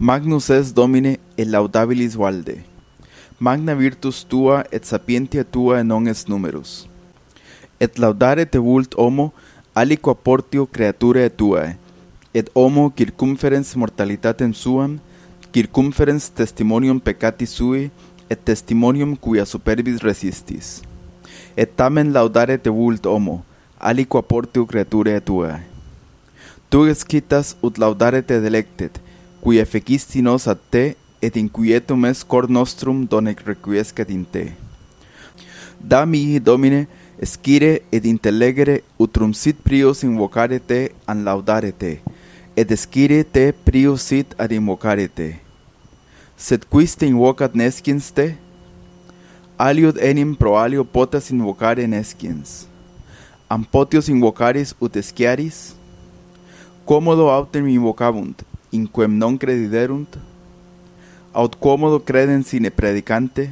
Magnus es Domine et laudabilis valde. Magna virtus tua et sapientia tua non est numerus. Et laudare te vult homo aliqua portio creaturae tuae, et homo circumferens mortalitatem suam, circumferens testimonium peccati sui, et testimonium quia superbis resistis. Et tamen laudare te vult homo, aliqua portio creaturae tuae. Tu escitas ut laudare te delectet, qui effecisti nos ad te, et inquietum es cor nostrum donec requiescat in te. Da mihi, Domine, escire et intellegere utrum sit prius invocare te an laudare te, et escire te prius sit ad invocare te. Sed quis te invocat nesciens te? Aliud enim pro alio potas invocare nesciens. Am potios invocaris ut esciaris? Comodo autem invocabunt, in quem non crediderunt, aut quomodo credens sine predicante,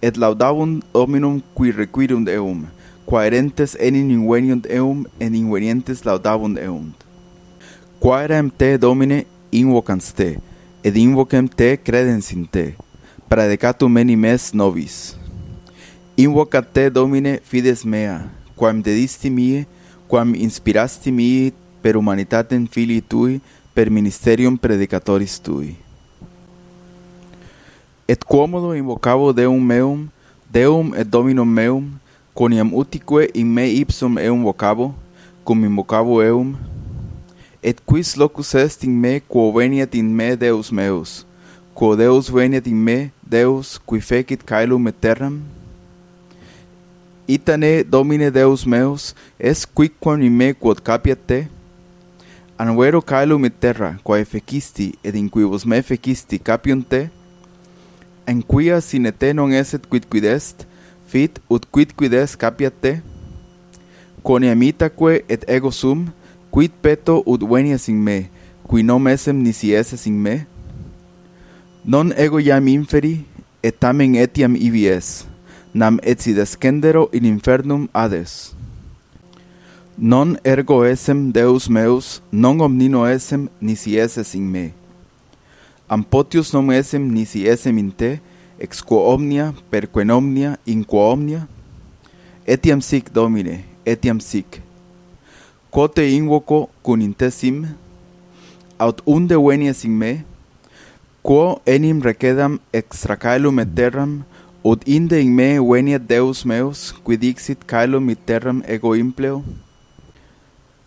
et laudabunt dominum qui requirunt eum, quaerentes enim inveniunt eum, et invenientes laudabunt eum. Quaeram te, Domine, invocans te, et invocem te credens in te, predicatum enim es nobis. Invocat te, Domine, fides mea, quam dedisti mie, quam inspirasti mie per humanitatem filii tui per ministerium predicatoris tui. Et quomodo invocavo Deum meum, Deum et Dominum meum, quoniam utique in me ipsum eum vocavo, cum invocavo eum, et quis locus est in me quo veniat in me Deus meus, quo Deus veniat in me, Deus, qui fecit caelum et terram, Itane Domine Deus meus, es quicquam in me quod capiat te, anuero caelum et terra, quae fecisti, ed in quibus me fecisti capium te, en quia sine te non eset quidquid est, fit ut quidquid est capiat te, quone amitaque et ego sum, quid peto ut venias in me, qui non esem nisi eses in me, non ego iam inferi, et tamen etiam ibi es, nam etsi descendero in infernum ades non ergo esem Deus meus, non omnino esem, nisi eses in me. Ampotius non esem, nisi esem in te, ex quo omnia, per quen omnia, in quo omnia? Etiam sic, Domine, etiam sic. Quo te invoco cun in te sim, aut unde venies in me, quo enim requedam extra caelum et terram, ut inde in me veniet Deus meus, quid dixit caelum et terram ego impleo?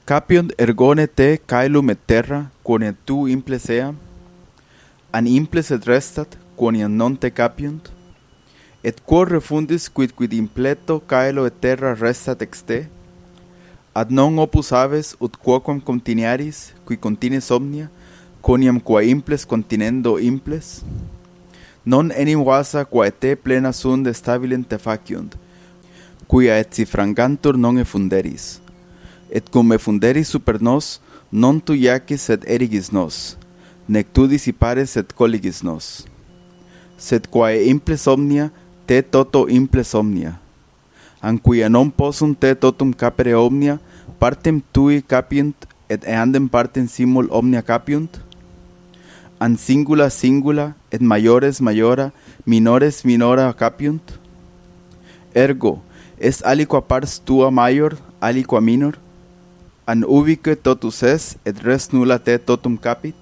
Capiunt ergone te caelum et terra, quone tu imples eam, an imples et restat, quone non te capiunt, et quo refundis quid quid impleto caelo et terra restat ex te, ad non opus aves ut quoquam continiaris, qui contines omnia, coniam qua imples continendo imples, non enim vasa quae te plena sunt stabilent te faciunt, quia et si frangantur non effunderis et cum effunderis super nos, non tu iacis sed erigis nos, nec tu dissipares sed colligis nos. Sed quae imples omnia, te toto imples omnia. Anquia non possum te totum capere omnia, partem tui capiunt, et eandem partem simul omnia capiunt? An singula singula, et maiores maiora, minores minora capiunt? Ergo, est aliqua pars tua maior, aliqua minor? an ubique totus es et res nulla te totum capit?